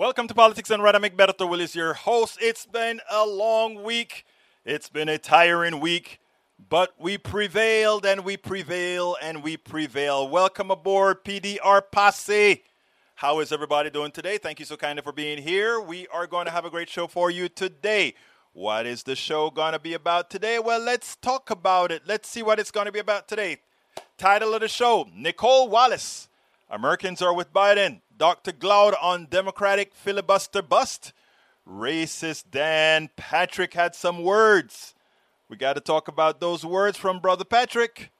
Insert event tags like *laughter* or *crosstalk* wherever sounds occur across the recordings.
Welcome to Politics Done Right Egberto Willies is your host. It's been a long week. It's been a tiring week, but we prevailed and we prevail and we prevail. Welcome aboard PDR Posse. How is everybody doing today? Thank you so kindly for being here. We are going to have a great show for you today. What is the show going to be about today? Well, let's talk about it. Let's see what it's going to be about today. Title of the show Nicolle Wallace. Americans are with Biden. Dr. Glaude on Democratic filibuster bust. Racist Dan Patrick had some words. We got to talk about those words from Brother Patrick.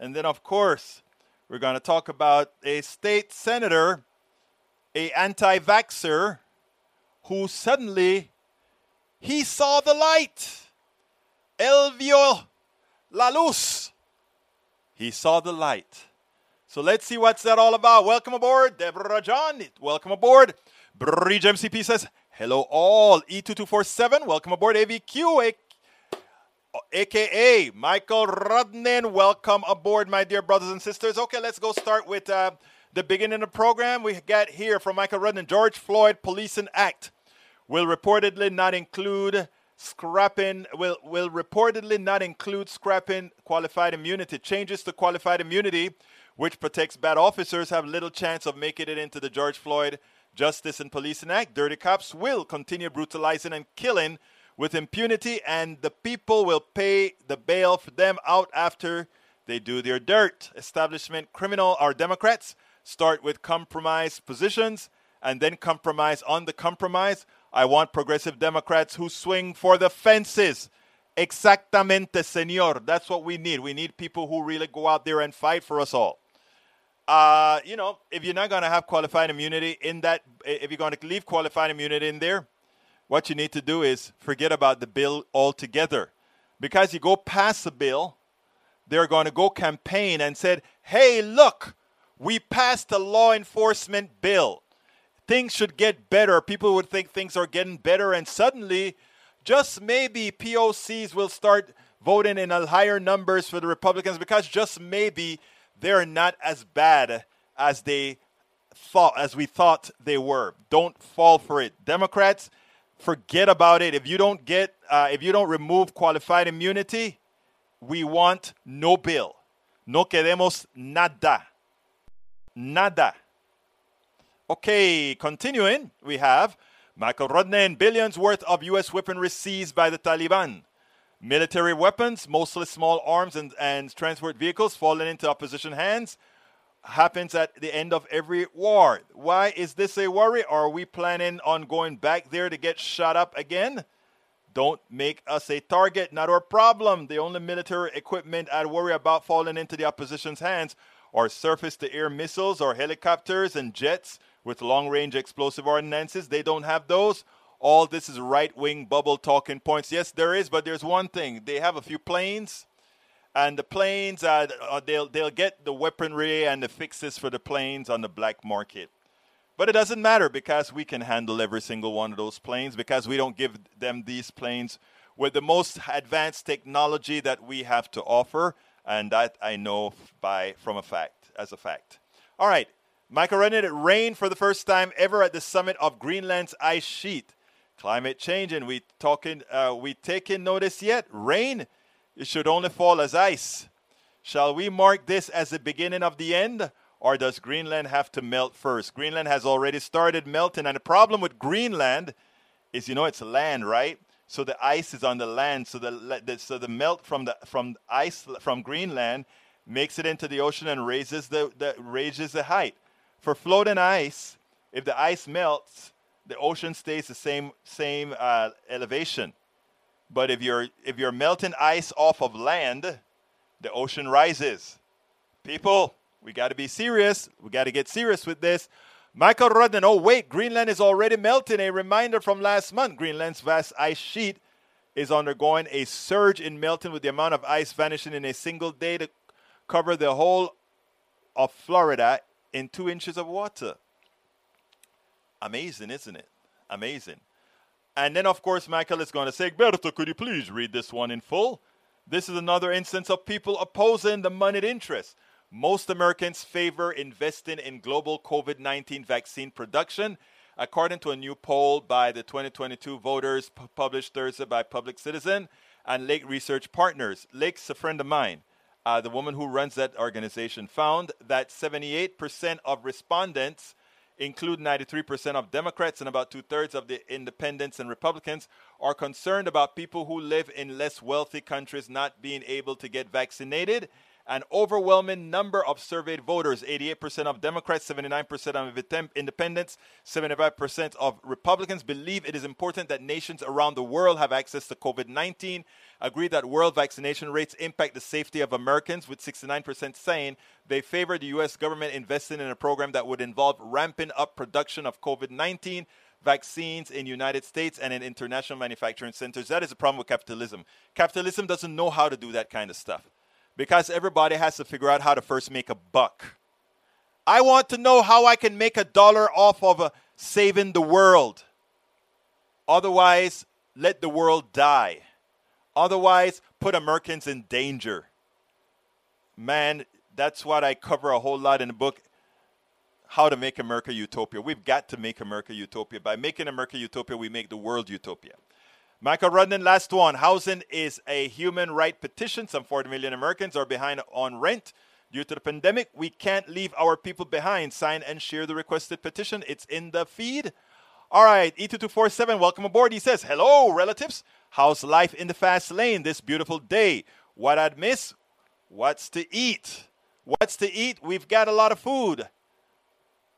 And then, of course, we're going to talk about a state senator, a anti-vaxxer, who suddenly he saw the light. Elvio La Luz. He saw the light. So let's see what's that all about. Welcome aboard, Deborah John. Welcome aboard. Bridge MCP says, hello all. E2247, welcome aboard. AVQ, aka Michael Rudnin. Welcome aboard, my dear brothers and sisters. Okay, let's go start with uh, the beginning of the program. We get here from Michael Rudnin George Floyd Policing Act will reportedly not include scrapping will will reportedly not include scrapping qualified immunity changes to qualified immunity which protects bad officers, have little chance of making it into the George Floyd Justice and Policing Act. Dirty cops will continue brutalizing and killing with impunity, and the people will pay the bail for them out after they do their dirt. Establishment criminal or Democrats start with compromise positions and then compromise on the compromise. I want progressive Democrats who swing for the fences. Exactamente, senor. That's what we need. We need people who really go out there and fight for us all uh, you know, if you're not going to have qualified immunity in that, if you're going to leave qualified immunity in there, what you need to do is forget about the bill altogether. Because you go past the bill, they're going to go campaign and said, hey, look, we passed a law enforcement bill. Things should get better. People would think things are getting better, and suddenly, just maybe POCs will start voting in higher numbers for the Republicans because just maybe they're not as bad as they thought as we thought they were. Don't fall for it. Democrats, forget about it. If you don't get uh, if you don't remove qualified immunity, we want no bill. No queremos nada. Nada. Okay, continuing, we have Michael Rudnin billions worth of U.S. weaponry seized by the Taliban. Military weapons, mostly small arms and, and transport vehicles falling into opposition hands, happens at the end of every war. Why is this a worry? Are we planning on going back there to get shot up again? Don't make us a target, not our problem. The only military equipment I'd worry about falling into the opposition's hands are surface to air missiles or helicopters and jets with long range explosive ordnances. They don't have those all this is right wing bubble talking points. Yes, there is, but there's one thing. They have a few planes, and the planes, uh, uh, they'll, they'll get the weaponry and the fixes for the planes on the black market. But it doesn't matter because we can handle every single one of those planes because we don't give them these planes with the most advanced technology that we have to offer. And that I know by from a fact, as a fact. All right, Michael Rennet, it rained for the first time ever at the summit of Greenland's ice sheet. Climate change, and we talking, uh, we taking notice yet? Rain, it should only fall as ice. Shall we mark this as the beginning of the end, or does Greenland have to melt first? Greenland has already started melting, and the problem with Greenland is, you know, it's land, right? So the ice is on the land. So the, the so the melt from the from ice from Greenland makes it into the ocean and raises the, the raises the height. For floating ice, if the ice melts, the ocean stays the same same uh, elevation. But if you're if you're melting ice off of land, the ocean rises. People, we got to be serious. We got to get serious with this. Michael Rudden, oh wait, Greenland is already melting. A reminder from last month: Greenland's vast ice sheet is undergoing a surge in melting, with the amount of ice vanishing in a single day to cover the whole of Florida in two inches of water. Amazing, isn't it? Amazing. And then, of course, Michael is going to say, Berto, could you please read this one in full? This is another instance of people opposing the moneyed interest. Most Americans favor investing in global COVID 19 vaccine production according to a new poll by the 2022 voters published Thursday by Public Citizen and Lake Research Partners. Lake's a friend of mine. Uh, the woman who runs that organization found that 78% of respondents include 93% of Democrats and about two thirds of the independents and Republicans, are concerned about people who live in less wealthy countries not being able to get vaccinated an overwhelming number of surveyed voters 88% of Democrats, 79% of independents, 75% of Republicans believe it is important that nations around the world have access to COVID 19. Agree that world vaccination rates impact the safety of Americans, with 69% saying they favor the U.S. government investing in a program that would involve ramping up production of COVID 19 vaccines in United States and in international manufacturing centers. That is a problem with capitalism. Capitalism doesn't know how to do that kind of stuff because everybody has to figure out how to first make a buck. I want to know how I can make a dollar off of uh, saving the world. Otherwise, let the world die. Otherwise, put Americans in danger. Man, that's what I cover a whole lot in the book How to Make America Utopia. We've got to make America Utopia. By making America Utopia, we make the world utopia. Michael Rudnan, last one. Housing is a human right petition. Some 40 million Americans are behind on rent. Due to the pandemic, we can't leave our people behind. Sign and share the requested petition. It's in the feed. All right, E2247, welcome aboard. He says, Hello, relatives. How's life in the fast lane this beautiful day? What I'd miss? What's to eat? What's to eat? We've got a lot of food.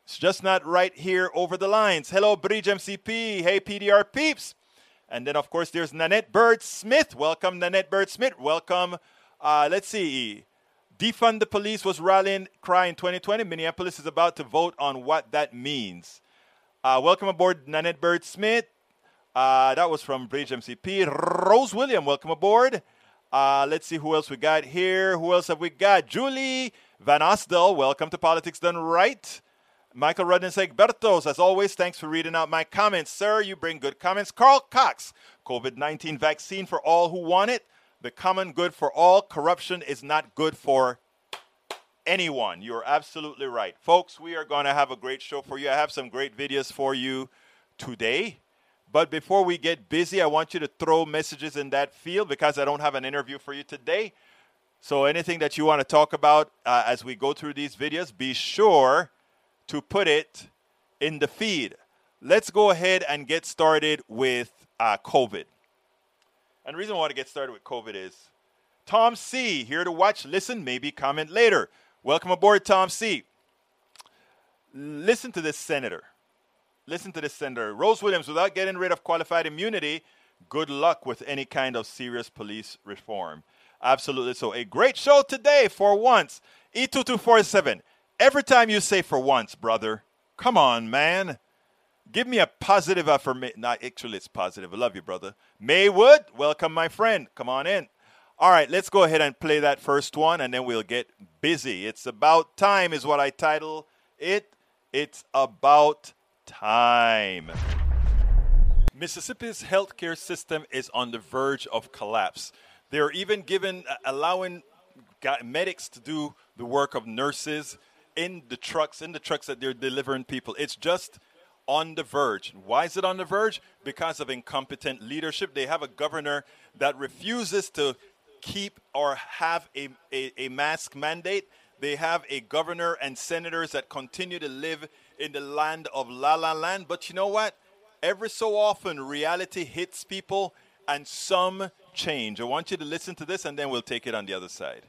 It's just not right here over the lines. Hello, Bridge MCP. Hey, PDR peeps. And then, of course, there's Nanette Bird Smith. Welcome, Nanette Bird Smith. Welcome. Uh, let's see. Defund the police was rallying cry in 2020. Minneapolis is about to vote on what that means. Uh, welcome aboard, Nanette Bird Smith. Uh, that was from Bridge MCP. Rose William, welcome aboard. Uh, let's see who else we got here. Who else have we got? Julie Van Osdell, welcome to Politics Done Right. Michael Rudden Bertos, as always, thanks for reading out my comments. Sir, you bring good comments. Carl Cox, COVID 19 vaccine for all who want it. The common good for all. Corruption is not good for anyone. You're absolutely right. Folks, we are going to have a great show for you. I have some great videos for you today. But before we get busy, I want you to throw messages in that field because I don't have an interview for you today. So, anything that you want to talk about uh, as we go through these videos, be sure to put it in the feed. Let's go ahead and get started with uh, COVID. And the reason I want to get started with COVID is Tom C. here to watch, listen, maybe comment later. Welcome aboard, Tom C. Listen to this senator. Listen to this senator. Rose Williams, without getting rid of qualified immunity, good luck with any kind of serious police reform. Absolutely so. A great show today for once. E2247. Every time you say for once, brother, come on, man. Give me a positive affirmation. Not actually, it's positive. I love you, brother. Maywood, welcome, my friend. Come on in. All right, let's go ahead and play that first one, and then we'll get busy. It's about time, is what I title it. It's about time. Mississippi's healthcare system is on the verge of collapse. They're even given allowing medics to do the work of nurses in the trucks, in the trucks that they're delivering people. It's just on the verge. Why is it on the verge? Because of incompetent leadership. They have a governor that refuses to keep or have a, a, a, mask mandate. They have a governor and senators that continue to live in the land of la la land. But you know what? Every so often, reality hits people and some change. I want you to listen to this and then we'll take it on the other side.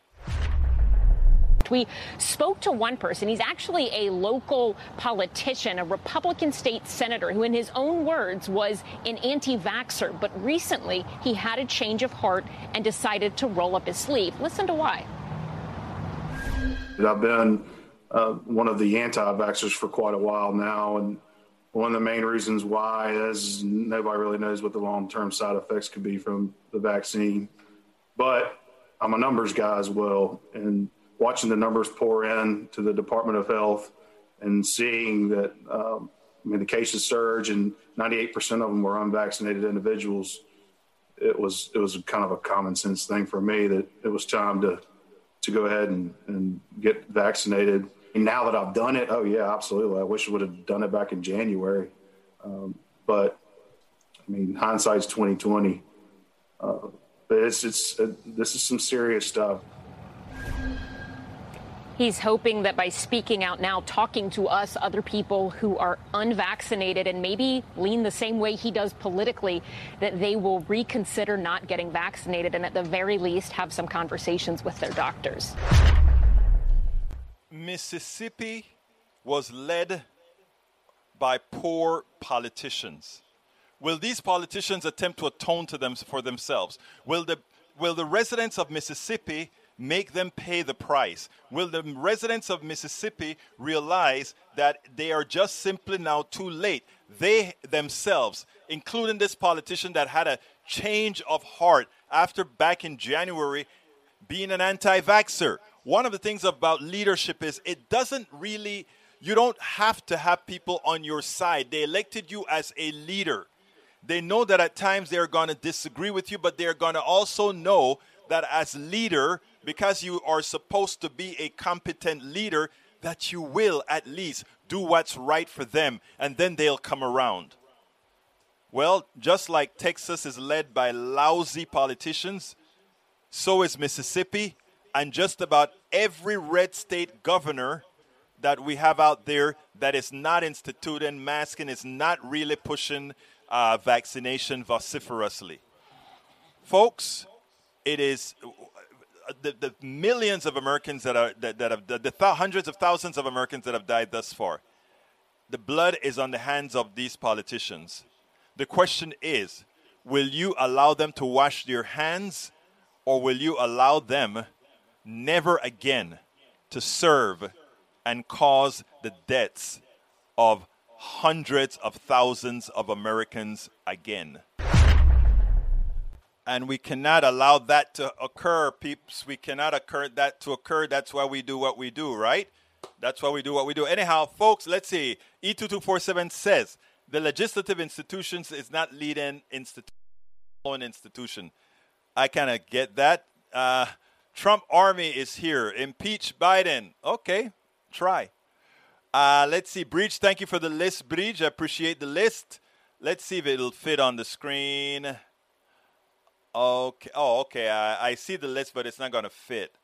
We spoke to one person. He's actually a local politician, a Republican state senator who, in his own words, was an anti vaxxer. But recently, he had a change of heart and decided to roll up his sleeve. Listen to why. I've been uh, one of the anti vaxxers for quite a while now. And one of the main reasons why is nobody really knows what the long term side effects could be from the vaccine. But I'm a numbers guy as well. And watching the numbers pour in to the Department of Health and seeing that, um, I mean, the cases surge and 98% of them were unvaccinated individuals. It was it was kind of a common sense thing for me that it was time to to go ahead and, and get vaccinated. And now that I've done it, oh yeah, absolutely. I wish I would have done it back in January. Um, but I mean, hindsight's twenty twenty. Uh, but it's it's uh, this is some serious stuff. He's hoping that by speaking out now, talking to us, other people who are unvaccinated and maybe lean the same way he does politically, that they will reconsider not getting vaccinated and at the very least have some conversations with their doctors. Mississippi was led by poor politicians. Will these politicians attempt to atone to them for themselves? Will the will the residents of Mississippi make them pay the price? Will the residents of Mississippi realize that they are just simply now too late? They themselves, including this politician that had a change of heart after back in January being an anti vaxxer. One of the things about leadership is it doesn't really, you don't have to have people on your side. They elected you as a leader. They know that at times they're going to disagree with you, but they're going to also know that as leader, because you are supposed to be a competent leader, that you will at least do what's right for them, and then they'll come around. Well, just like Texas is led by lousy politicians, so is Mississippi, and just about every red state governor that we have out there that is not instituting masking, is not really pushing uh, vaccination vociferously. Folks, it is the, the millions of Americans that are that, that have the, the th- hundreds of thousands of Americans that have died thus far. The blood is on the hands of these politicians. The question is, will you allow them to wash their hands or will you allow them never again to serve and cause the deaths of hundreds of thousands of Americans again? And we cannot allow that to occur, peeps. We cannot occur that to occur. That's why we do what we do, right? That's why we do what we do. Anyhow, folks, let's see. E2247 says the legislative institutions is not leading institution. institution. I kind of get that. Uh, Trump army is here. Impeach Biden. Okay, try. Uh, let's see. Breach, thank you for the list, Breach. I appreciate the list. Let's see if it'll fit on the screen. Okay. Oh, okay. I, I see the list, but it's not going to fit.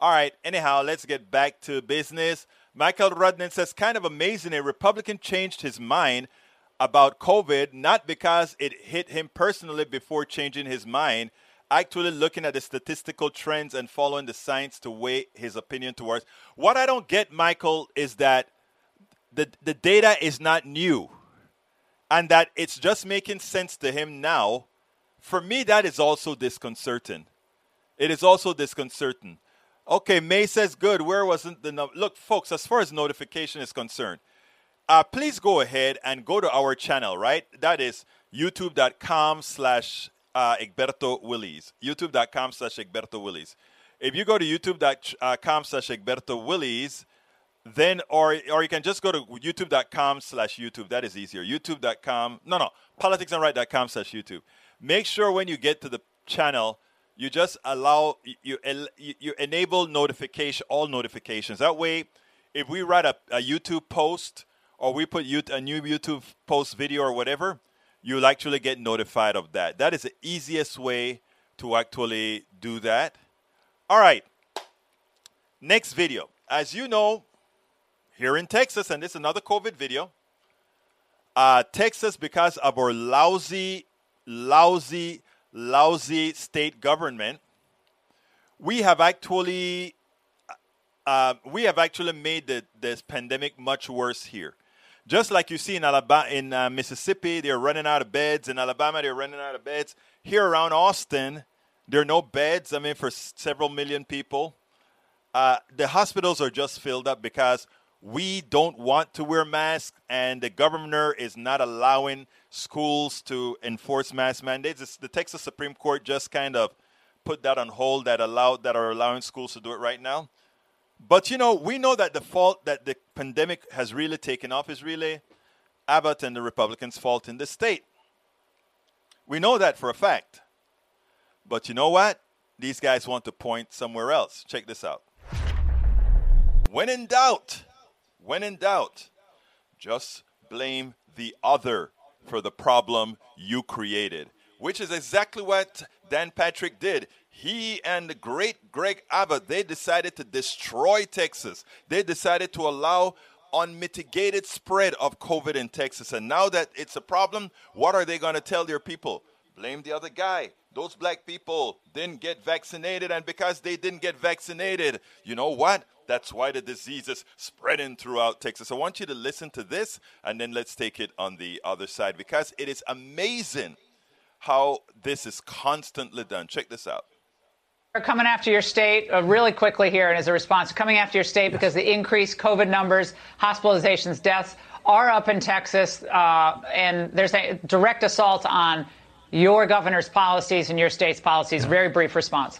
All right. Anyhow, let's get back to business. Michael Rudnan says, kind of amazing. A Republican changed his mind about COVID, not because it hit him personally before changing his mind, actually looking at the statistical trends and following the science to weigh his opinion towards. What I don't get, Michael, is that the, the data is not new and that it's just making sense to him now for me, that is also disconcerting. It is also disconcerting. Okay, May says good. Where wasn't the look, folks? As far as notification is concerned, uh, please go ahead and go to our channel. Right, that is YouTube.com/slash uh, Egberto Willies. YouTube.com/slash Egberto Willies. If you go to YouTube.com/slash Egberto Willies, then or or you can just go to YouTube.com/slash YouTube. That is easier. YouTube.com. No, no. Politicsdoneright.com/slash YouTube make sure when you get to the channel, you just allow you you, you enable notification all notifications. That way, if we write a, a YouTube post or we put a new YouTube post video or whatever, you'll actually get notified of that. That is the easiest way to actually do that. All right. Next video. As you know, here in Texas, and this is another COVID video. Uh, Texas, because of our lousy lousy, lousy state government, we have actually uh, we have actually made the, this pandemic much worse here. Just like you see in Alabama, in uh, Mississippi, they're running out of beds. In Alabama, they're running out of beds. Here around Austin, there are no beds. I mean, for several million people, uh, the hospitals are just filled up because we don't want to wear masks, and the governor is not allowing schools to enforce mask mandates. It's, the Texas Supreme Court just kind of put that on hold that allowed that are allowing schools to do it right now. But you know, we know that the fault that the pandemic has really taken off is really Abbott and the Republicans' fault in the state. We know that for a fact. But you know what? These guys want to point somewhere else. Check this out. When in doubt, when in doubt, just blame the other for the problem you created, which is exactly what Dan Patrick did. He and the great Greg Abbott, they decided to destroy Texas. They decided to allow unmitigated spread of COVID in Texas. And now that it's a problem, what are they going to tell their people? Blame the other guy. Those black people didn't get vaccinated, and because they didn't get vaccinated, you know what? That's why the disease is spreading throughout Texas. I want you to listen to this and then let's take it on the other side because it is amazing how this is constantly done. Check this out. We're coming after your state uh, really quickly here, and as a response, coming after your state because the increased COVID numbers, hospitalizations, deaths are up in Texas, uh, and there's a direct assault on your governor's policies and your state's policies. Very brief response.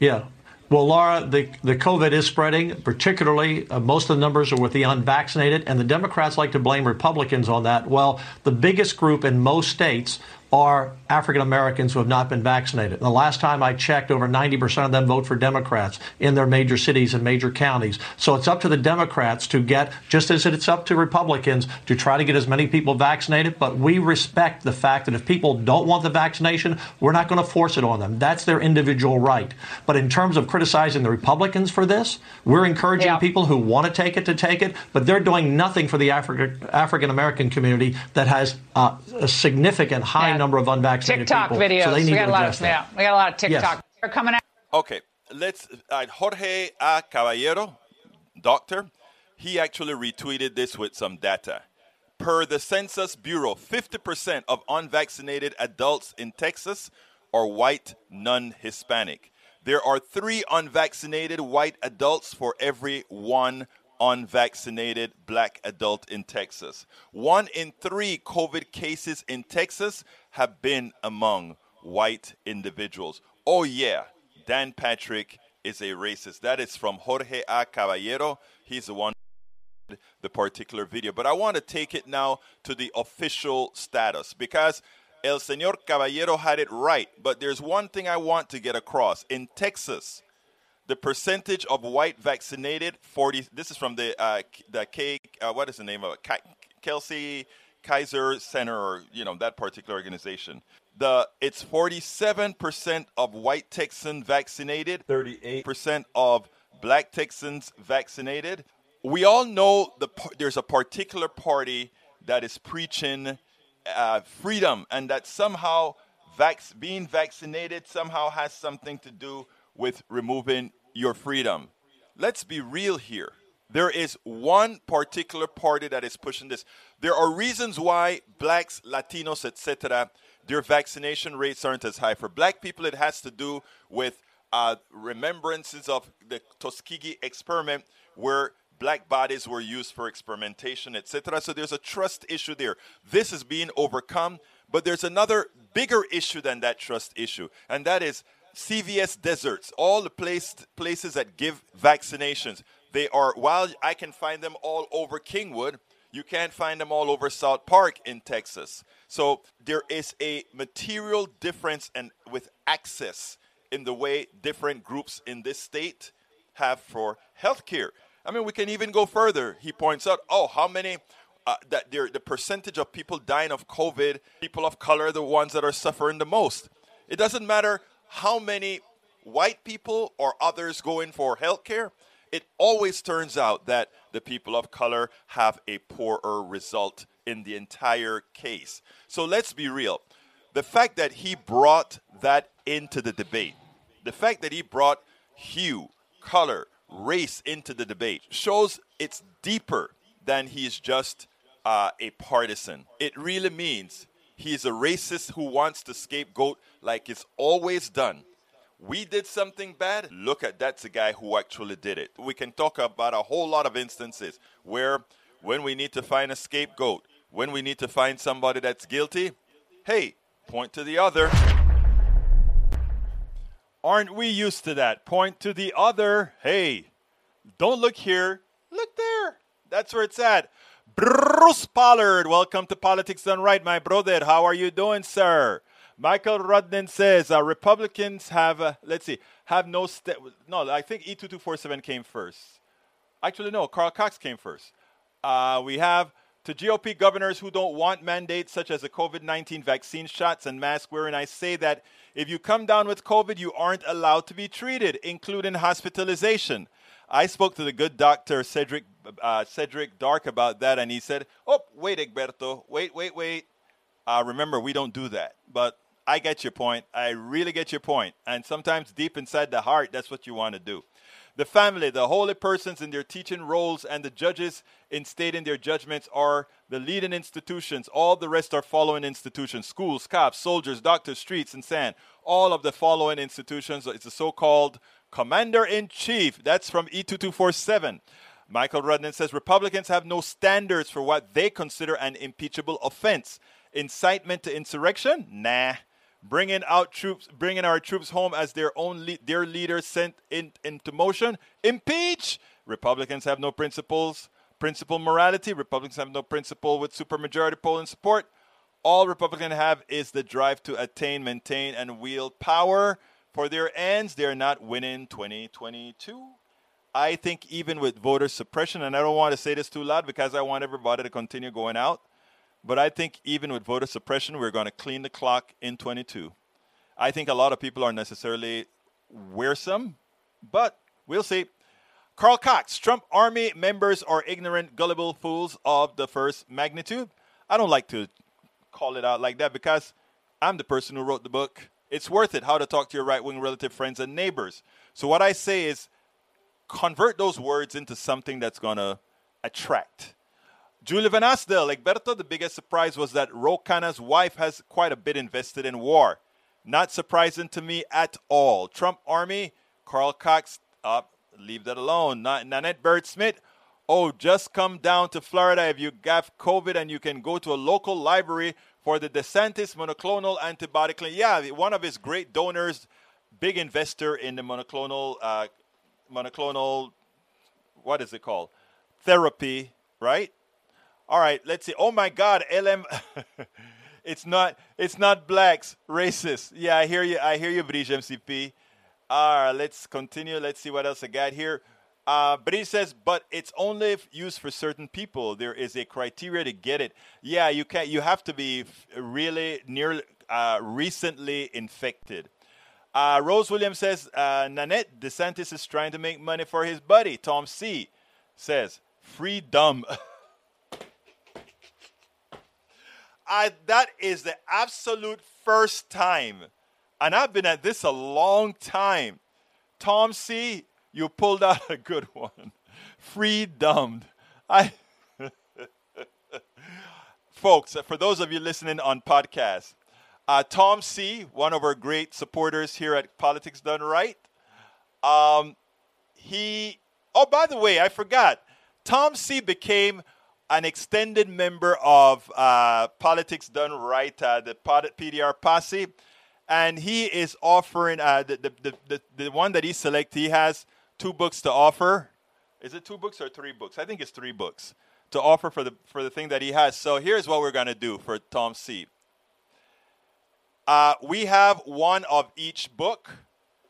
Yeah. Well, Laura, the, the COVID is spreading, particularly uh, most of the numbers are with the unvaccinated, and the Democrats like to blame Republicans on that. Well, the biggest group in most states are African Americans who have not been vaccinated. The last time I checked, over 90% of them vote for Democrats in their major cities and major counties. So it's up to the Democrats to get, just as it's up to Republicans, to try to get as many people vaccinated. But we respect the fact that if people don't want the vaccination, we're not going to force it on them. That's their individual right. But in terms of criticizing the Republicans for this, we're encouraging yeah. people who want to take it to take it, but they're doing nothing for the African American community that has uh, a significant high yeah. number of unvaccinated TikTok people. videos. So they need we got to a lot of, yeah, we got a lot of TikTok. Yes. They're coming out. Okay, let's. Uh, Jorge A. Caballero, doctor, he actually retweeted this with some data. Per the Census Bureau, 50% of unvaccinated adults in Texas are white, non Hispanic. There are three unvaccinated white adults for every one unvaccinated black adult in Texas. One in three COVID cases in Texas have been among white individuals. Oh, yeah, Dan Patrick is a racist. That is from Jorge A. Caballero. He's the one the particular video. But I want to take it now to the official status because El Señor Caballero had it right. But there's one thing I want to get across. In Texas, the percentage of white vaccinated 40 this is from the uh, the K uh, what is the name of it? Kelsey Kaiser Center or you know that particular organization. The it's 47% of white Texans vaccinated 38% of black Texans vaccinated. We all know the there's a particular party that is preaching uh, freedom and that somehow vac- being vaccinated somehow has something to do with removing your freedom. Let's be real here. There is one particular party that is pushing this. There are reasons why blacks, Latinos, etc., their vaccination rates aren't as high. For black people, it has to do with uh, remembrances of the Tuskegee experiment, where black bodies were used for experimentation, etc. So there's a trust issue there. This is being overcome, but there's another bigger issue than that trust issue, and that is CVS deserts, all the place, places that give vaccinations. They are, while I can find them all over Kingwood, you can't find them all over South Park in Texas. So there is a material difference and with access in the way different groups in this state have for health care. I mean, we can even go further. He points out, oh, how many uh, that the percentage of people dying of COVID, people of color, the ones that are suffering the most. It doesn't matter how many white people or others go in for health care, it always turns out that the people of color have a poorer result in the entire case. So let's be real. The fact that he brought that into the debate, the fact that he brought hue, color, race into the debate shows it's deeper than he's just uh, a partisan. It really means he's a racist who wants to scapegoat like it's always done. We did something bad. Look at that's the guy who actually did it. We can talk about a whole lot of instances where when we need to find a scapegoat, when we need to find somebody that's guilty, hey, point to the other. Aren't we used to that? Point to the other. Hey, don't look here, look there. That's where it's at. Bruce Pollard, welcome to Politics Done Right, my brother. How are you doing, sir? Michael Rudden says uh, Republicans have, uh, let's see, have no, st- no, I think E2247 came first. Actually, no, Carl Cox came first. Uh, we have To GOP governors who don't want mandates such as the COVID 19 vaccine shots and mask wearing, I say that if you come down with COVID, you aren't allowed to be treated, including hospitalization. I spoke to the good doctor, Cedric, uh, Cedric Dark, about that, and he said, Oh, wait, Egberto, wait, wait, wait. Uh, remember, we don't do that. But I get your point. I really get your point. And sometimes deep inside the heart, that's what you want to do the family, the holy persons in their teaching roles, and the judges in stating their judgments are the leading institutions. All the rest are following institutions schools, cops, soldiers, doctors, streets, and sand. All of the following institutions. It's the so called commander in chief. That's from E2247. Michael Rudnan says Republicans have no standards for what they consider an impeachable offense. Incitement to insurrection? Nah bringing out troops, bringing our troops home as their own le- their leaders sent in, into motion. Impeach. Republicans have no principles, principle morality. Republicans have no principle with supermajority polling support. All Republicans have is the drive to attain, maintain, and wield power for their ends. They're not winning 2022. I think even with voter suppression, and I don't want to say this too loud because I want everybody to continue going out. But I think even with voter suppression, we're going to clean the clock in 22. I think a lot of people are necessarily wearsome, but we'll see. Carl Cox, Trump army members are ignorant, gullible fools of the first magnitude. I don't like to call it out like that because I'm the person who wrote the book. It's worth it how to talk to your right wing relative friends and neighbors. So, what I say is convert those words into something that's going to attract. Julie Van Asdel, Egberto, the biggest surprise was that Ro Khanna's wife has quite a bit invested in war. Not surprising to me at all. Trump Army, Carl Cox, uh, leave that alone. Nanette Bird Smith, oh, just come down to Florida if you have COVID and you can go to a local library for the DeSantis monoclonal antibody clinic. Yeah, one of his great donors, big investor in the monoclonal, uh, monoclonal, what is it called? Therapy, right? All right, let's see. Oh my God, LM. *laughs* it's not. It's not blacks. Racist. Yeah, I hear you. I hear you, Bridge MCP. All right, let's continue. Let's see what else I got here. Uh, he says, but it's only used for certain people. There is a criteria to get it. Yeah, you can't. You have to be really near, uh, recently infected. Uh, Rose Williams says, uh, Nanette DeSantis is trying to make money for his buddy. Tom C says, freedom. *laughs* I, that is the absolute first time, and I've been at this a long time. Tom C., you pulled out a good one. Freedom. I, *laughs* folks, for those of you listening on podcast, uh, Tom C., one of our great supporters here at Politics Done Right, um, he. Oh, by the way, I forgot. Tom C. became an extended member of uh, Politics Done Right, uh, the PDR posse, and he is offering uh, the, the, the, the, one that he selected. He has two books to offer. Is it two books or three books? I think it's three books to offer for the for the thing that he has. So here's what we're gonna do for Tom C. Uh, we have one of each book,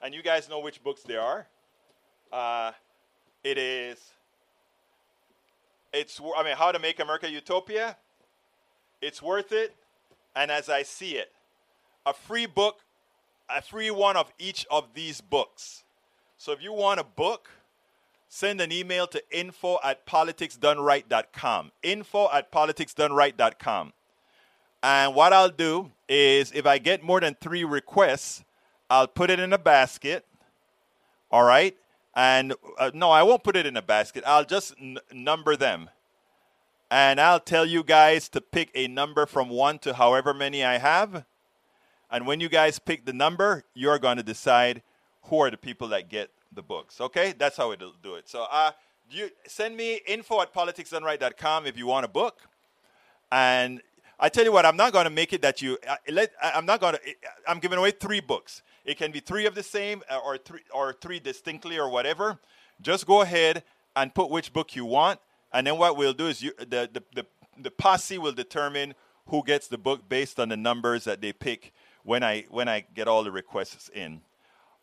and you guys know which books they are. Uh, it is it's, I mean, How to Make America Utopia. It's worth it. And as I see it, a free book, a free one of each of these books. So if you want a book, send an email to info at politicsdoneright.com. Info at politicsdoneright.com. And what I'll do is if I get more than three requests, I'll put it in a basket. All right. And uh, no, I won't put it in a basket. I'll just n- number them. And I'll tell you guys to pick a number from one to however many I have. And when you guys pick the number, you're going to decide who are the people that get the books. Okay? That's how it'll do it. So uh, you send me info at politicsdoneright.com if you want a book. And I tell you what, I'm not going to make it that you. Uh, let, I'm not going to. I'm giving away three books. It can be three of the same uh, or three or three distinctly or whatever. Just go ahead and put which book you want, and then what we'll do is you, the, the, the, the posse will determine who gets the book based on the numbers that they pick when I when I get all the requests in.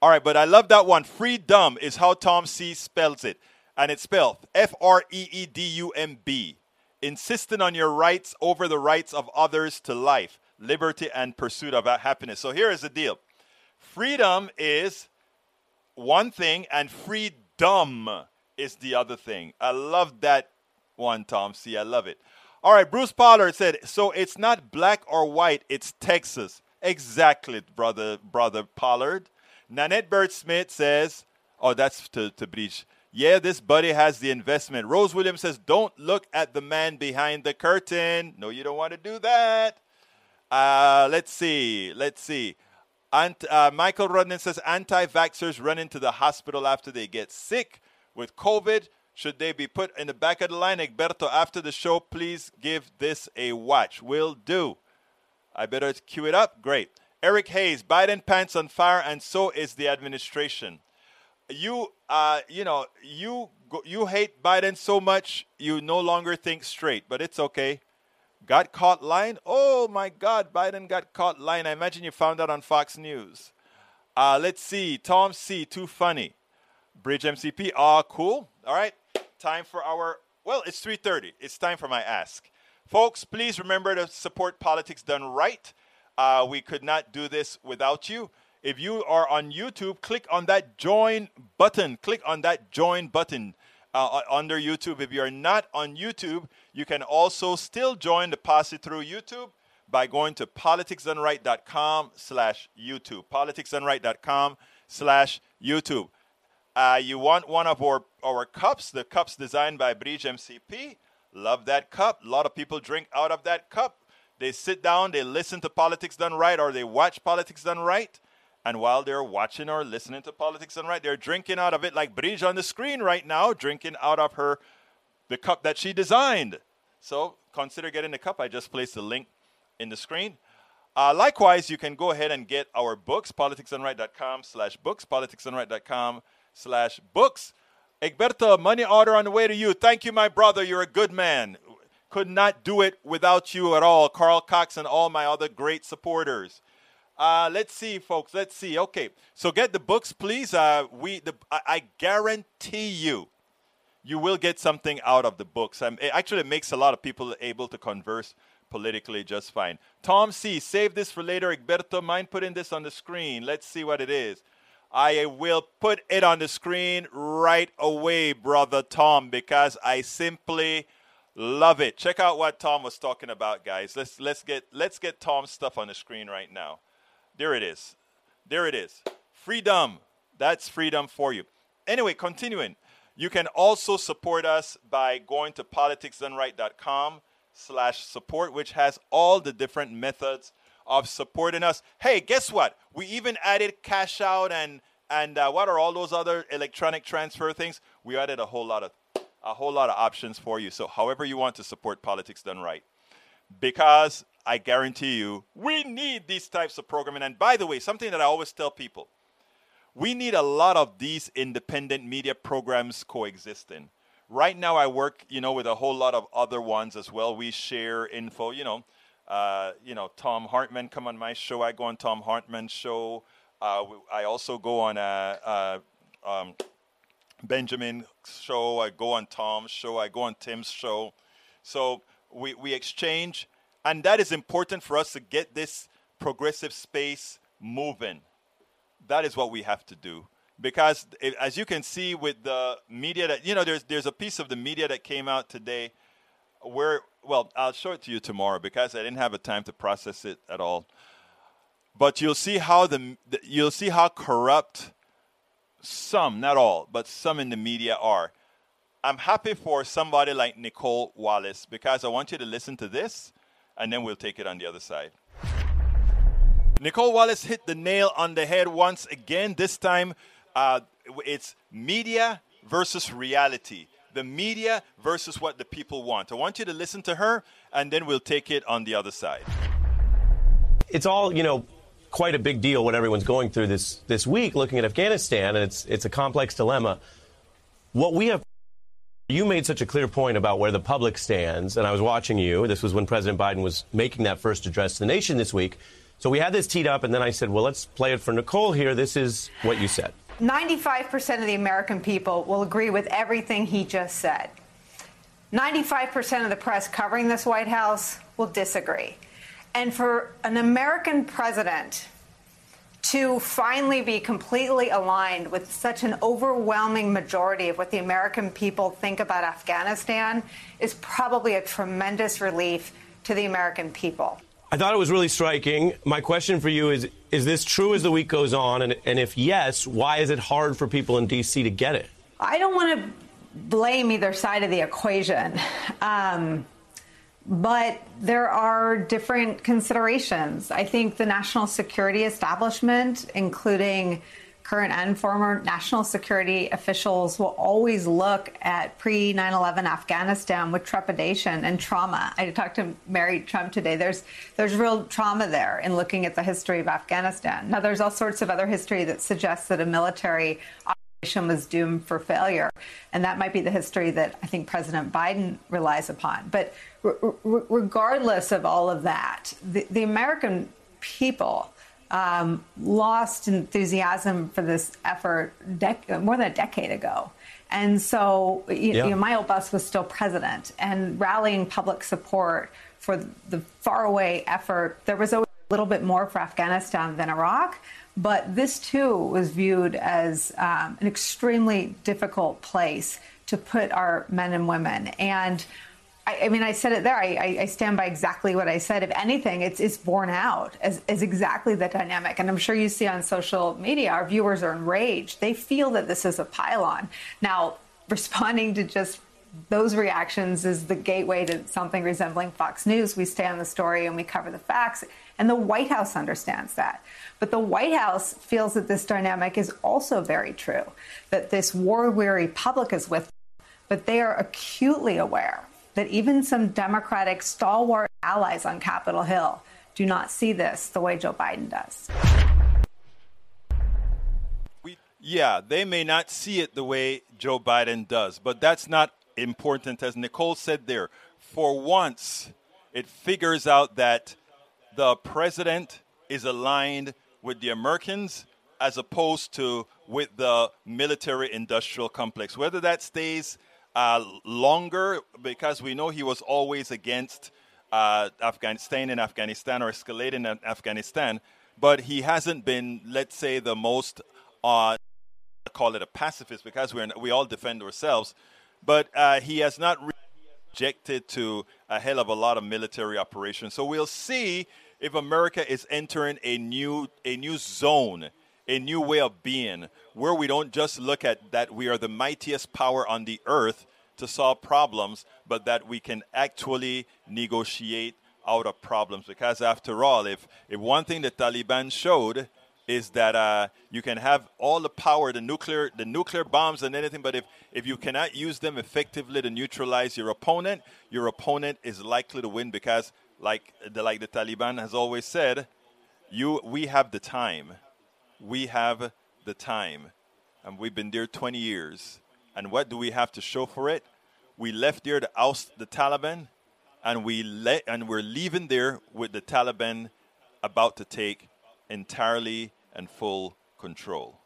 All right, but I love that one. Freedom is how Tom C spells it, and it's spelled F R E E D U M B. insisting on your rights over the rights of others to life, liberty, and pursuit of happiness. So here is the deal freedom is one thing, and freedom is the other thing. I love that one, Tom C, I love it. All right, Bruce Pollard said, so it's not black or white, it's Texas. Exactly, brother, brother Pollard. Nanette Bird Smith says, oh, that's to, to Breach. Yeah, this buddy has the investment. Rose Williams says, don't look at the man behind the curtain. No, you don't want to do that. Uh, let's see. Let's see. Ant, uh, Michael Rudnan says, anti vaxxers run into the hospital after they get sick with COVID. Should they be put in the back of the line? Egberto, after the show, please give this a watch. Will do. I better cue it up. Great. Eric Hayes, Biden pants on fire, and so is the administration. You, uh, you know, you you hate Biden so much you no longer think straight, but it's okay. Got caught lying? Oh my God, Biden got caught lying. I imagine you found that on Fox News. Uh, let's see. Tom C. Too funny. Bridge MCP. Ah, cool. All right time for our well, it's 3:30. It's time for my ask. Folks, please remember to support politics done right. Uh, we could not do this without you. If you are on YouTube, click on that join button. Click on that join button uh, under YouTube. If you're not on YouTube, you can also still join the posse through YouTube by going to politicsdoneright.com slash YouTube. Politicsdoneright.com slash YouTube. Uh, you want one of our, our cups, the cups designed by Bridge MCP. Love that cup. A lot of people drink out of that cup. They sit down, they listen to Politics Done Right, or they watch Politics Done Right. And while they're watching or listening to Politics Done Right, they're drinking out of it like Bridge on the screen right now, drinking out of her the cup that she designed. So consider getting the cup. I just placed the link in the screen. Uh, likewise, you can go ahead and get our books, politicsdoneright.com slash books, politicsdoneright.com slash books. Egberto, money order on the way to you. Thank you, my brother. You're a good man. Could not do it without you at all. Carl Cox and all my other great supporters. Uh, let's see, folks. Let's see. Okay, so get the books, please. Uh, we, the, I, I, guarantee you, you will get something out of the books. Um, it actually makes a lot of people able to converse politically just fine. Tom C, save this for later. Egberto, mind putting this on the screen. Let's see what it is. I will put it on the screen right away, brother Tom, because I simply love it. Check out what Tom was talking about, guys. Let's let's get let's get Tom's stuff on the screen right now. There it is. There it is. Freedom. That's freedom for you. Anyway, continuing. You can also support us by going to politicsdoneright.com slash support, which has all the different methods of supporting us. Hey, guess what? We even added cash out and and uh, what are all those other electronic transfer things? We added a whole lot of a whole lot of options for you. So, however you want to support politics done right, because I guarantee you, we need these types of programming. And by the way, something that I always tell people, we need a lot of these independent media programs coexisting. Right now, I work, you know, with a whole lot of other ones as well. We share info, you know uh, you know, Thom Hartmann come on my show. I go on Thom Hartmann's show. Uh, I also go on a, a um, Benjamin show. I go on Tom's show. I go on Tim's show. So we, we exchange, and that is important for us to get this progressive space moving. That is what we have to do. Because it, as you can see with the media that you know there's there's a piece of the media that came out today where well i'll show it to you tomorrow because i didn't have a time to process it at all. But you'll see how the, the you'll see how corrupt some not all but some in the media are i'm happy for somebody like Nicolle Wallace because i want you to listen to this and then we'll take it on the other side Nicolle Wallace hit the nail on the head once again this time uh, it's media versus reality the media versus what the people want. I want you to listen to her, and then we'll take it on the other side. It's all, you know, quite a big deal what everyone's going through this, this week looking at Afghanistan, and it's, it's a complex dilemma. What we have you made such a clear point about where the public stands, and I was watching you. This was when President Biden was making that first address to the nation this week. So we had this teed up, and then I said, well, let's play it for Nicole here. This is what you said. 95% of the American people will agree with everything he just said. 95% of the press covering this White House will disagree. And for an American president to finally be completely aligned with such an overwhelming majority of what the American people think about Afghanistan is probably a tremendous relief to the American people. I thought it was really striking. My question for you is Is this true as the week goes on? And, and if yes, why is it hard for people in D.C. to get it? I don't want to blame either side of the equation. Um, but there are different considerations. I think the national security establishment, including current and former national security officials, will always look at pre 9 11 Afghanistan with trepidation and trauma. I talked to Mary Trump today. There's, there's real trauma there in looking at the history of Afghanistan. Now, there's all sorts of other history that suggests that a military was doomed for failure. And that might be the history that I think President Biden relies upon. But regardless of all of that, the, the American people um, lost enthusiasm for this effort dec- more than a decade ago. And so, you, yeah. you know, my old boss was still president, and rallying public support for the faraway effort, there was always a little bit more for Afghanistan than Iraq. But this too was viewed as um, an extremely difficult place to put our men and women. And I, I mean, I said it there. I, I, stand by exactly what I said. If anything, it's, it's borne out as, as exactly the dynamic. And I'm sure you see on social media, our viewers are enraged. They feel that this is a pile-on. Now, *laughs* responding to just those reactions is the gateway to something resembling Fox News. We stay on the story and we cover the facts. And the White House understands that. But the White House feels that this dynamic is also very true, that this war weary public is with them, but they are acutely aware that even some Democratic stalwart allies on Capitol Hill do not see this the way Joe Biden does. Yeah, they may not see it the way Joe Biden does, but that's not important. As Nicolle said there, for once, it figures out that the president is aligned with the Americans as opposed to with the military industrial complex. Whether that stays uh, longer, because we know he was always against uh, Afghanistan and Afghanistan or escalating in Afghanistan, but he hasn't been, let's say, the most, uh, call it a pacifist because we're, we all defend ourselves, but uh, he has not rejected to a hell of a lot of military operations. So we'll see if America is entering a new a new zone, a new way of being, where we don't just look at that we are the mightiest power on the earth to solve problems, but that we can actually negotiate out of problems. Because after all, if, if one thing the Taliban showed is that uh, you can have all the power, the nuclear, the nuclear bombs and anything, but if, if you cannot use them effectively to neutralize your opponent, your opponent is likely to win because like the, like the Taliban has always said, you we have the time. We have the time. And we've been there 20 years. And what do we have to show for it? We left there to oust the Taliban, and we let and we're leaving there with the Taliban about to take entirely and full control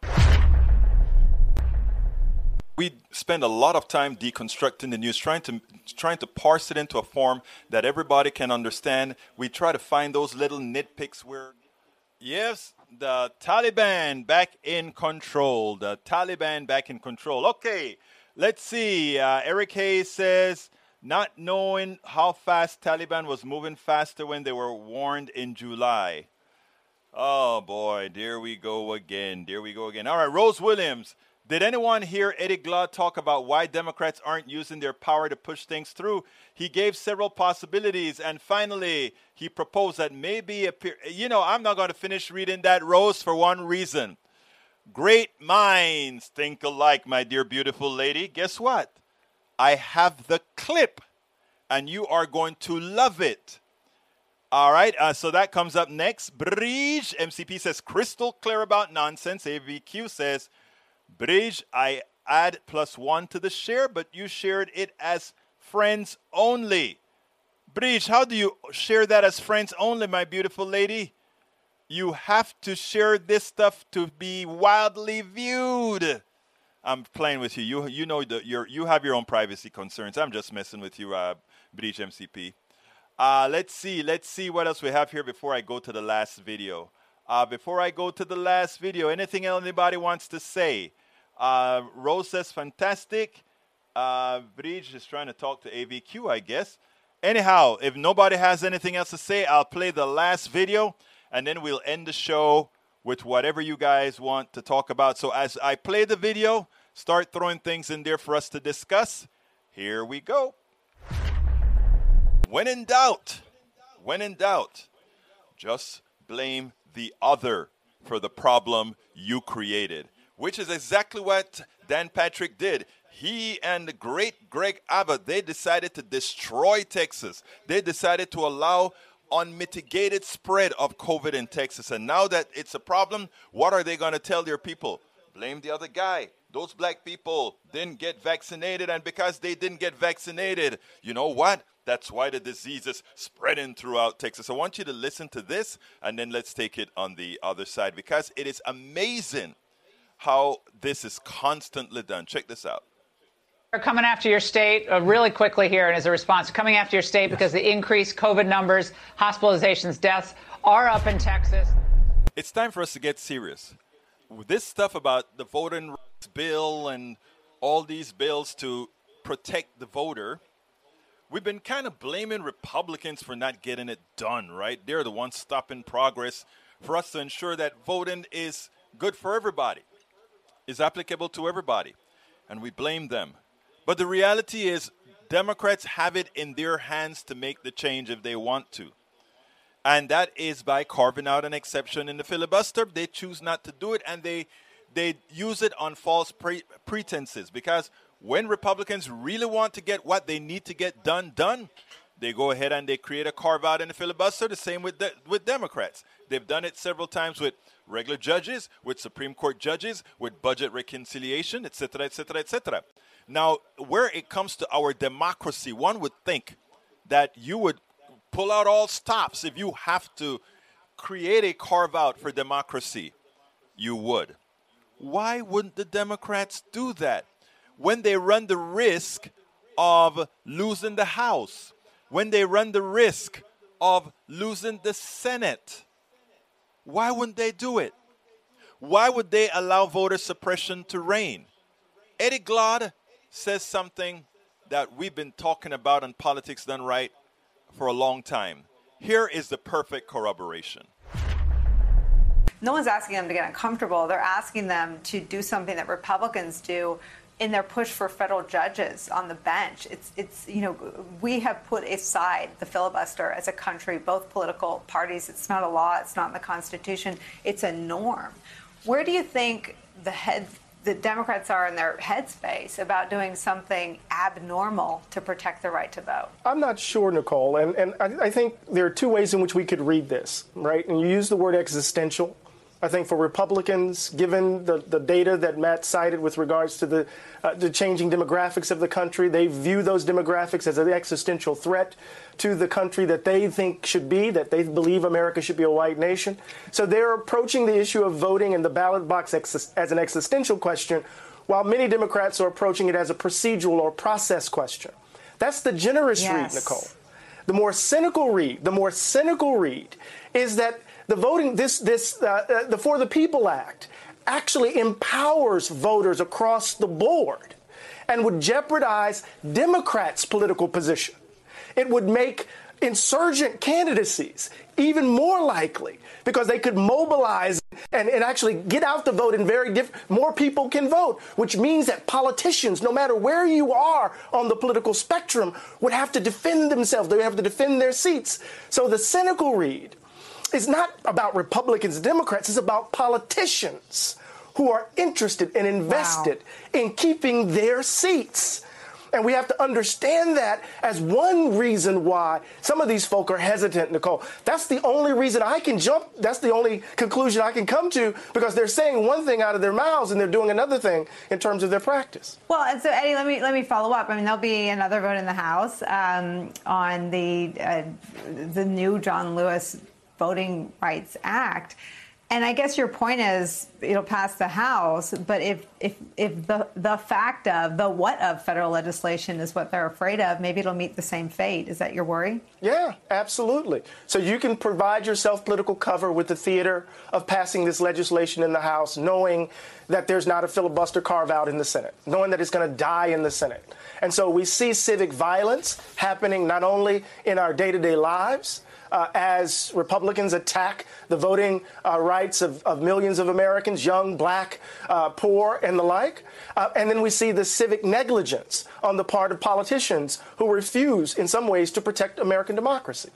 we spend a lot of time deconstructing the news, trying to trying to parse it into a form that everybody can understand. We try to find those little nitpicks where, yes, the Taliban back in control. The Taliban back in control. Okay, let's see. Uh, Eric Hayes says. Not knowing how fast Taliban was moving faster when they were warned in July. Oh boy, there we go again. There we go again. All right, Rose Williams. Did anyone hear Eddie Glaude talk about why Democrats aren't using their power to push things through? He gave several possibilities, and finally, he proposed that maybe, a, you know, I'm not going to finish reading that, Rose, for one reason. Great minds think alike, my dear beautiful lady. Guess what? I have the clip, and you are going to love it. All right, uh, so that comes up next. Bridge MCP says crystal clear about nonsense. AVQ says Bridge, I add plus one to the share, but you shared it as friends only. Bridge, how do you share that as friends only, my beautiful lady? You have to share this stuff to be wildly viewed. I'm playing with you. You you know that you you have your own privacy concerns. I'm just messing with you, uh, Bridge MCP. Uh, let's see. Let's see what else we have here before I go to the last video. Uh, before I go to the last video, anything anybody wants to say? Uh, Rose says fantastic. Uh, Bridge is trying to talk to AVQ, I guess. Anyhow, if nobody has anything else to say, I'll play the last video and then we'll end the show with whatever you guys want to talk about. So as I play the video, start throwing things in there for us to discuss. Here we go. When in doubt, when in doubt, just blame the other for the problem you created, which is exactly what Dan Patrick did. He and the great Greg Abbott, they decided to destroy Texas. They decided to allow unmitigated spread of COVID in Texas. And now that it's a problem, what are they going to tell their people? Blame the other guy. Those black people didn't get vaccinated, and because they didn't get vaccinated, you know what? That's why the disease is spreading throughout Texas. I want you to listen to this and then let's take it on the other side because it is amazing how this is constantly done. Check this out. We're coming after your state uh, really quickly here, and as a response, coming after your state because the increased COVID numbers, hospitalizations, deaths are up in Texas. It's time for us to get serious. This stuff about the voting rights bill and all these bills to protect the voter we've been kind of blaming Republicans for not getting it done, right? They're the ones stopping progress for us to ensure that voting is good for everybody, is applicable to everybody. And we blame them. But the reality is, Democrats have it in their hands to make the change if they want to. And that is by carving out an exception in the filibuster. They choose not to do it and they they use it on false pre- pretenses because when Republicans really want to get what they need to get done done, they go ahead and they create a carve out in the filibuster. The same with the, with Democrats. They've done it several times with regular judges, with Supreme Court judges, with budget reconciliation, etc., etc., etc. Now, where it comes to our democracy, one would think that you would pull out all stops if you have to create a carve out for democracy. You would. Why wouldn't the Democrats do that? When they run the risk of losing the House, when they run the risk of losing the Senate. Why wouldn't they do it? Why would they allow voter suppression to reign? Eddie Glaude says something that we've been talking about in Politics Done Right for a long time. Here is the perfect corroboration. No one's asking them to get uncomfortable. They're asking them to do something that Republicans do in their push for federal judges on the bench. It's, it's, you know, we have put aside the filibuster as a country, both political parties. It's not a law, it's not in the Constitution, it's a norm. Where do you think the head, the Democrats are in their headspace about doing something abnormal to protect the right to vote? I'm not sure, Nicolle. And, and I, I think there are two ways in which we could read this, right? And you use the word existential. I think for Republicans, given the, the data that Matt cited with regards to the, uh, the changing demographics of the country, they view those demographics as an existential threat to the country that they think should be, that they believe America should be a white nation. So they're approaching the issue of voting in the ballot box ex- as an existential question, while many Democrats are approaching it as a procedural or process question. That's the generous yes. read, Nicolle. The more cynical read, the more cynical read is that the voting, this, this, uh, uh, the For the People Act actually empowers voters across the board and would jeopardize Democrats' political position. It would make insurgent candidacies even more likely because they could mobilize and, and actually get out the vote in very different more people can vote which means that politicians no matter where you are on the political spectrum would have to defend themselves they have to defend their seats so the cynical read it's not about Republicans and Democrats, it's about politicians who are interested and invested wow. in keeping their seats. And we have to understand that as one reason why some of these folk are hesitant, Nicolle. That's the only reason I can jump. That's the only conclusion I can come to because they're saying one thing out of their mouths and they're doing another thing in terms of their practice. Well, and so Eddie, let me let me follow up. I mean, there'll be another vote in the House um, on the uh, the new John Lewis Voting Rights Act. And I guess your point is it'll pass the House, but if if if the the fact of the what of federal legislation is what they're afraid of, maybe it'll meet the same fate. Is that your worry? Yeah, absolutely. So you can provide yourself political cover with the theater of passing this legislation in the House, knowing that there's not a filibuster carve out in the Senate, knowing that it's going to die in the Senate. And so we see civic violence happening not only in our day to day lives, uh, as Republicans attack the voting uh, rights of, of, millions of Americans, young, black, uh, poor, and the like. Uh, and then we see the civic negligence on the part of politicians who refuse, in some ways, to protect American democracy.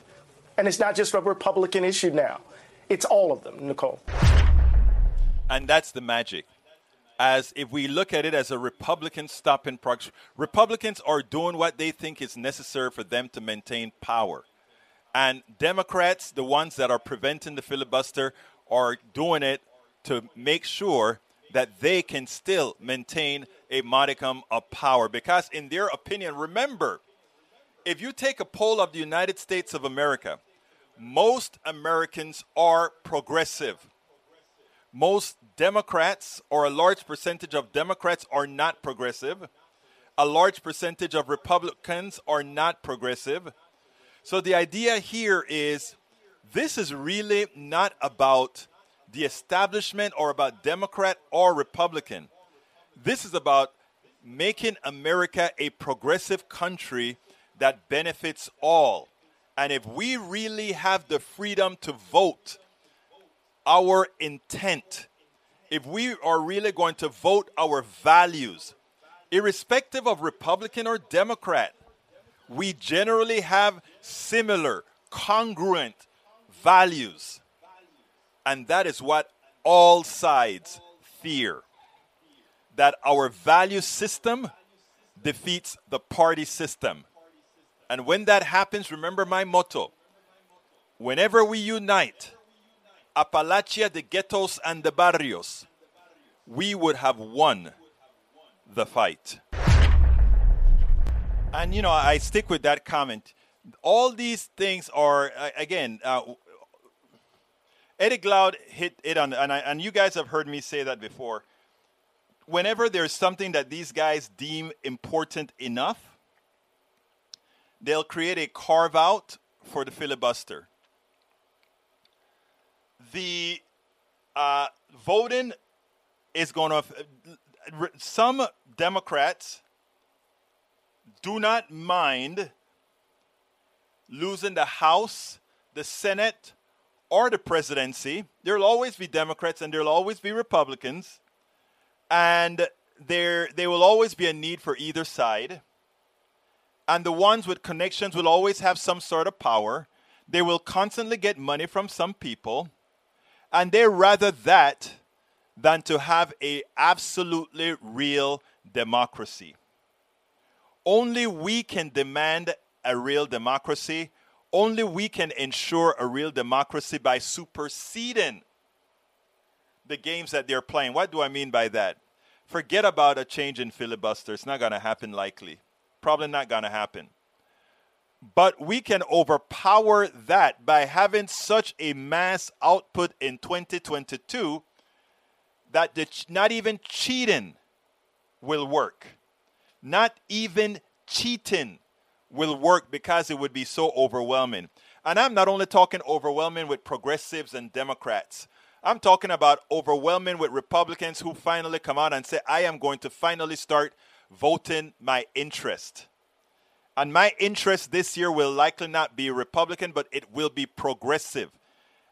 And it's not just a Republican issue now, it's all of them, Nicolle. And that's the magic as if we look at it as a Republican stopping progress, Republicans are doing what they think is necessary for them to maintain power. And Democrats, the ones that are preventing the filibuster, are doing it to make sure that they can still maintain a modicum of power. Because, in their opinion, remember, if you take a poll of the United States of America, most Americans are progressive. Most Democrats, or a large percentage of Democrats, are not progressive. A large percentage of Republicans are not progressive. So the idea here is this is really not about the establishment or about Democrat or Republican. This is about making America a progressive country that benefits all. And if we really have the freedom to vote our intent, if we are really going to vote our values, irrespective of Republican or Democrat, we generally have similar, congruent values. And that is what all sides fear that our value system defeats the party system. And when that happens, remember my motto whenever we unite, Appalachia, the ghettos, and the barrios, we would have won the fight. And you know, I stick with that comment. All these things are again. Uh, Eddie Glaude hit it on, and, I, and you guys have heard me say that before. Whenever there's something that these guys deem important enough, they'll create a carve out for the filibuster. The uh, voting is going to. Some Democrats do not mind losing the House, the Senate, or the presidency. There'll always be Democrats and there'll always be Republicans. And there, there will always be a need for either side. And the ones with connections will always have some sort of power. They will constantly get money from some people. And they rather that than to have a absolutely real democracy. Only we can demand a real democracy. Only we can ensure a real democracy by superseding the games that they're playing. What do I mean by that? Forget about a change in filibuster. It's not going to happen likely. Probably not going to happen. But we can overpower that by having such a mass output in 2022 that the, not even cheating will work. Not even cheating will work because it would be so overwhelming. And I'm not only talking overwhelming with progressives and Democrats. I'm talking about overwhelming with Republicans who finally come out and say, I am going to finally start voting my interest. And my interest this year will likely not be Republican, but it will be progressive.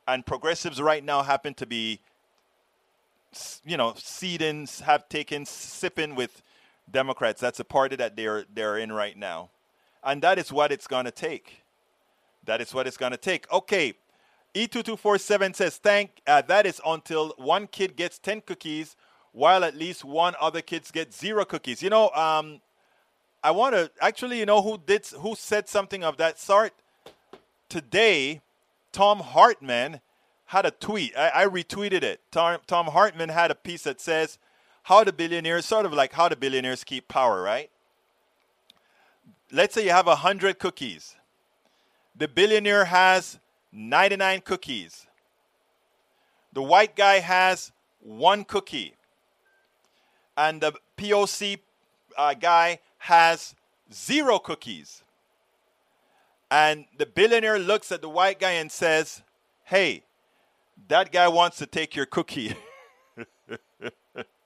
And progressives right now happen to be, you know, seeding, have taken, sipping with Democrats. That's a party that they're they're in right now, and that is what it's going to take. That is what it's going to take. Okay, E2247 says thank. Uh, that is until one kid gets ten cookies, while at least one other kids get zero cookies. You know, um, I want to actually, you know, who did who said something of that sort today. Thom Hartmann had a tweet. I, I retweeted it. Tom, Thom Hartmann had a piece that says how the billionaires, sort of like how the billionaires keep power, right? Let's say you have 100 cookies. The billionaire has 99 cookies. The white guy has one cookie, and the POC uh, guy has zero cookies. And the billionaire looks at the white guy and says, Hey, that guy wants to take your cookie. *laughs*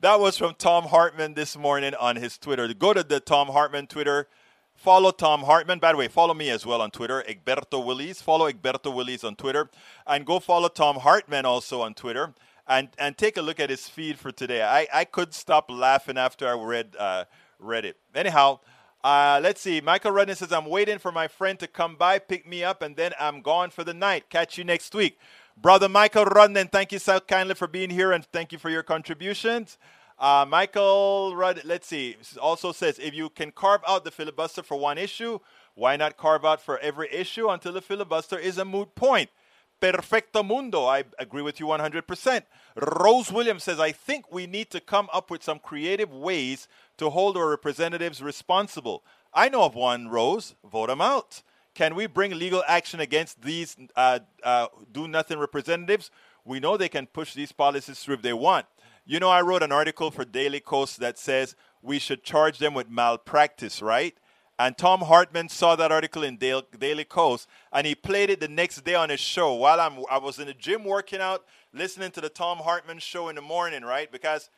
that was from Thom Hartmann this morning on his Twitter. Go to the Thom Hartmann Twitter. Follow Thom Hartmann. By the way, follow me as well on Twitter, Egberto Willies. Follow Egberto Willies on Twitter. And go follow Thom Hartmann also on Twitter. And, and take a look at his feed for today. I, I couldn't stop laughing after I read, uh, read it. Anyhow, uh, let's see. Michael Rudden says, I'm waiting for my friend to come by, pick me up, and then I'm gone for the night. Catch you next week. Brother Michael Rudden, thank you so kindly for being here and thank you for your contributions. Uh, Michael Rudd, let's see, also says, if you can carve out the filibuster for one issue, why not carve out for every issue until the filibuster is a moot point? Perfecto mundo. I agree with you 100%. Rose Williams says, I think we need to come up with some creative ways to hold our representatives responsible. I know of one, Rose. Vote them out. Can we bring legal action against these uh, uh, do nothing representatives? We know they can push these policies through if they want. You know, I wrote an article for Daily Kos that says we should charge them with malpractice, right? And Thom Hartmann saw that article in Daily Kos and he played it the next day on his show while I'm, I was in the gym working out, listening to the Thom Hartmann show in the morning, right? Because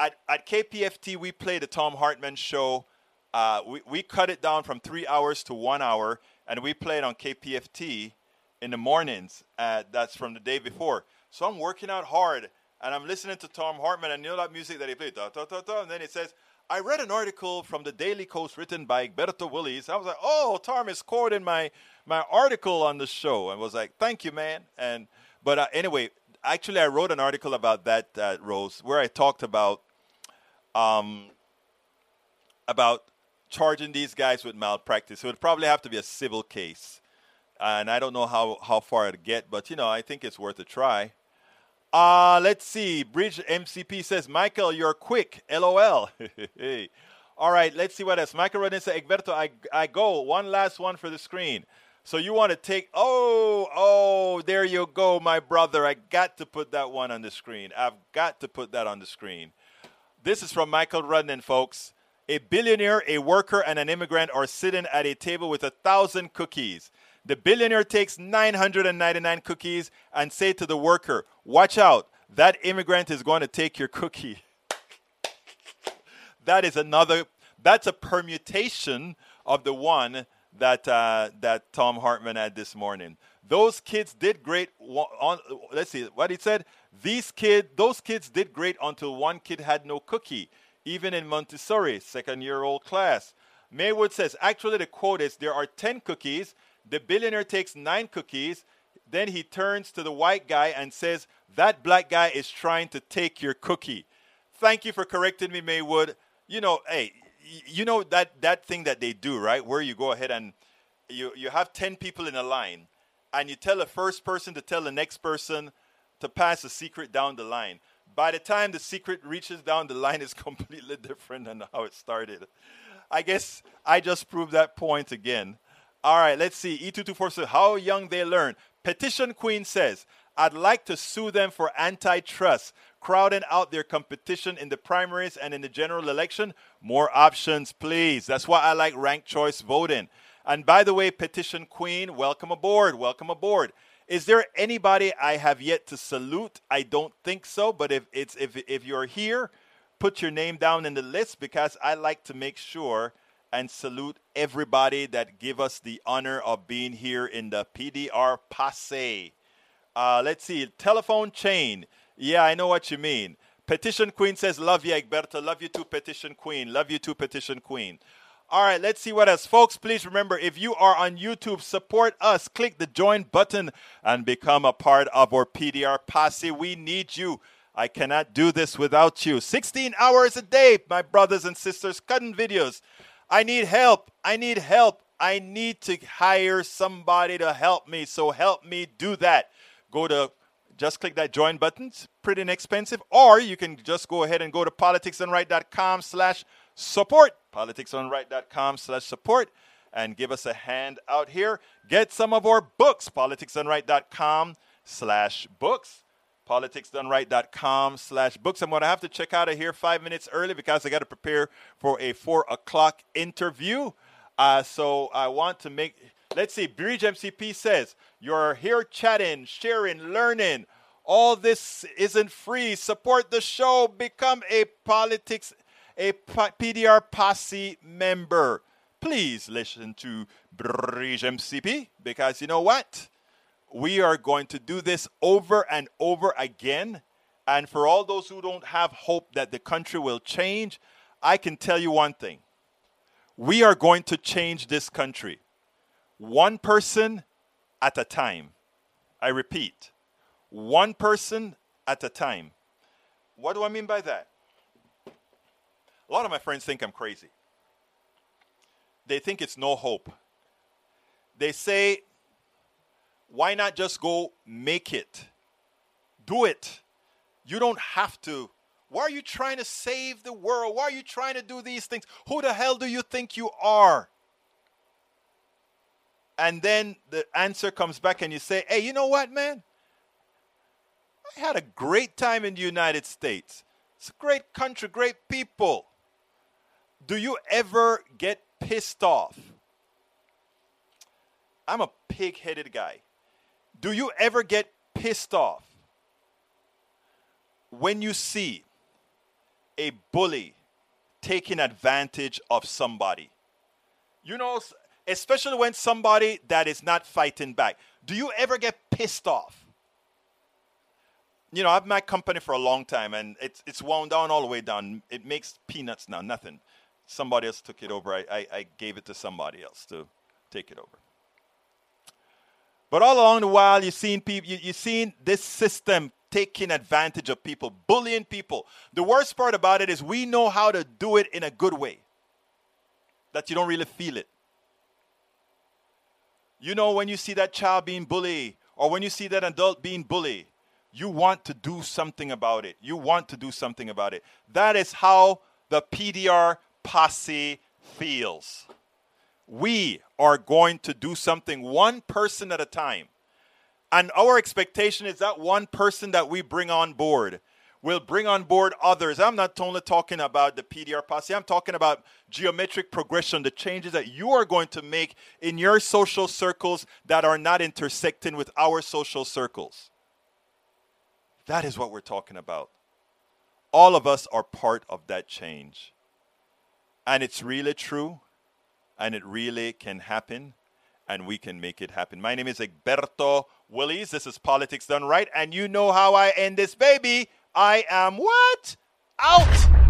at, at KPFT, we play the Thom Hartmann show. Uh, we, we cut it down from three hours to one hour, and we played on KPFT in the mornings. Uh, that's from the day before. So I'm working out hard, and I'm listening to Thom Hartmann, and you know that music that he played, da, da, da, da, and then it says, I read an article from the Daily Kos written by Egberto Willies. I was like, oh, Tom is quoting my my article on the show, and was like, thank you, man. And but uh, anyway, actually, I wrote an article about that, uh, Rose, where I talked about um about charging these guys with malpractice. It would probably have to be a civil case, and I don't know how how far it'd get, but you know, I think it's worth a try. Uh, let's see. Bridge MCP says, Michael, you're quick. LOL. *laughs* All right, let's see what else. Michael Rodin says, Egberto, I, I go. One last one for the screen. So you want to take, oh, oh, there you go, my brother. I got to put that one on the screen. I've got to put that on the screen. This is from Michael Rudnan, folks. A billionaire, a worker, and an immigrant are sitting at a table with a thousand cookies. The billionaire takes 999 cookies and say to the worker, "Watch out, that immigrant is going to take your cookie." *laughs* that is another that's a permutation of the one that uh, that Thom Hartmann had this morning. Those kids did great. On, let's see what he said. These kid, those kids did great until one kid had no cookie, even in Montessori, second year old class. Maywood says, actually, the quote is there are 10 cookies the billionaire takes nine cookies. Then he turns to the white guy and says, That black guy is trying to take your cookie. Thank you for correcting me, Maywood. You know, hey, you know that, that thing that they do, right? Where you go ahead and you, you have 10 people in a line and you tell the first person to tell the next person to pass a secret down the line. By the time the secret reaches down the line, is *laughs* completely different than how it started. I guess I just proved that point again. All right, let's see. E224 says, How young they learn. Petition Queen says, I'd like to sue them for antitrust, crowding out their competition in the primaries and in the general election. More options, please. That's why I like ranked choice voting. And by the way, Petition Queen, welcome aboard. Welcome aboard. Is there anybody I have yet to salute? I don't think so, but if it's if if you're here, put your name down in the list because I like to make sure and salute everybody that give us the honor of being here in the PDR Posse. Uh, let's see, telephone chain. Yeah, I know what you mean. Petition Queen says, Love you, Egberto. Love you too, Petition Queen. Love you too, Petition Queen. All right, let's see what else. Folks, please remember if you are on YouTube, support us. Click the join button and become a part of our PDR Posse. We need you. I cannot do this without you. 16 hours a day, my brothers and sisters, cutting videos. I need help. I need help. I need to hire somebody to help me. So help me do that. Go to just click that join button. It's pretty inexpensive. Or you can just go ahead and go to politicsdoneright.com slash support. Politicsdoneright.com slash support and give us a hand out here. Get some of our books, politicsdoneright.com slash books. politicsdoneright.com slash books. I'm going to have to check out of here five minutes early because I got to prepare for a four o'clock interview. Uh, so I want to make, let's see, Bridge MCP says, you're here chatting, sharing, learning. All this isn't free. Support the show. Become a politics, a PDR posse member. Please listen to Bridge MCP because you know what? We are going to do this over and over again. And for all those who don't have hope that the country will change, I can tell you one thing. We are going to change this country one person at a time. I repeat, one person at a time. What do I mean by that? A lot of my friends think I'm crazy. They think it's no hope. They say, why not just go make it? Do it. You don't have to. Why are you trying to save the world? Why are you trying to do these things? Who the hell do you think you are? And then the answer comes back, and you say, hey, you know what, man? I had a great time in the United States. It's a great country, great people. Do you ever get pissed off? I'm a pig headed guy. Do you ever get pissed off when you see a bully taking advantage of somebody? You know, especially when somebody that is not fighting back. Do you ever get pissed off? You know, I've my company for a long time and it's it's wound down all the way down. It makes peanuts now, nothing. Somebody else took it over. I, I, I gave it to somebody else to take it over. But all along the while, you've seen people, you, you've seen this system taking advantage of people, bullying people. The worst part about it is we know how to do it in a good way, that you don't really feel it. You know, when you see that child being bullied, or when you see that adult being bullied, you want to do something about it. You want to do something about it. That is how the PDR posse feels. We are going to do something one person at a time. And our expectation is that one person that we bring on board will bring on board others. I'm not only talking about the PDR posse, I'm talking about geometric progression, the changes that you are going to make in your social circles that are not intersecting with our social circles. That is what we're talking about. All of us are part of that change. And it's really true, and it really can happen, and we can make it happen. My name is Egberto Willies. This is Politics Done Right, and you know how I end this baby. I am what? Out!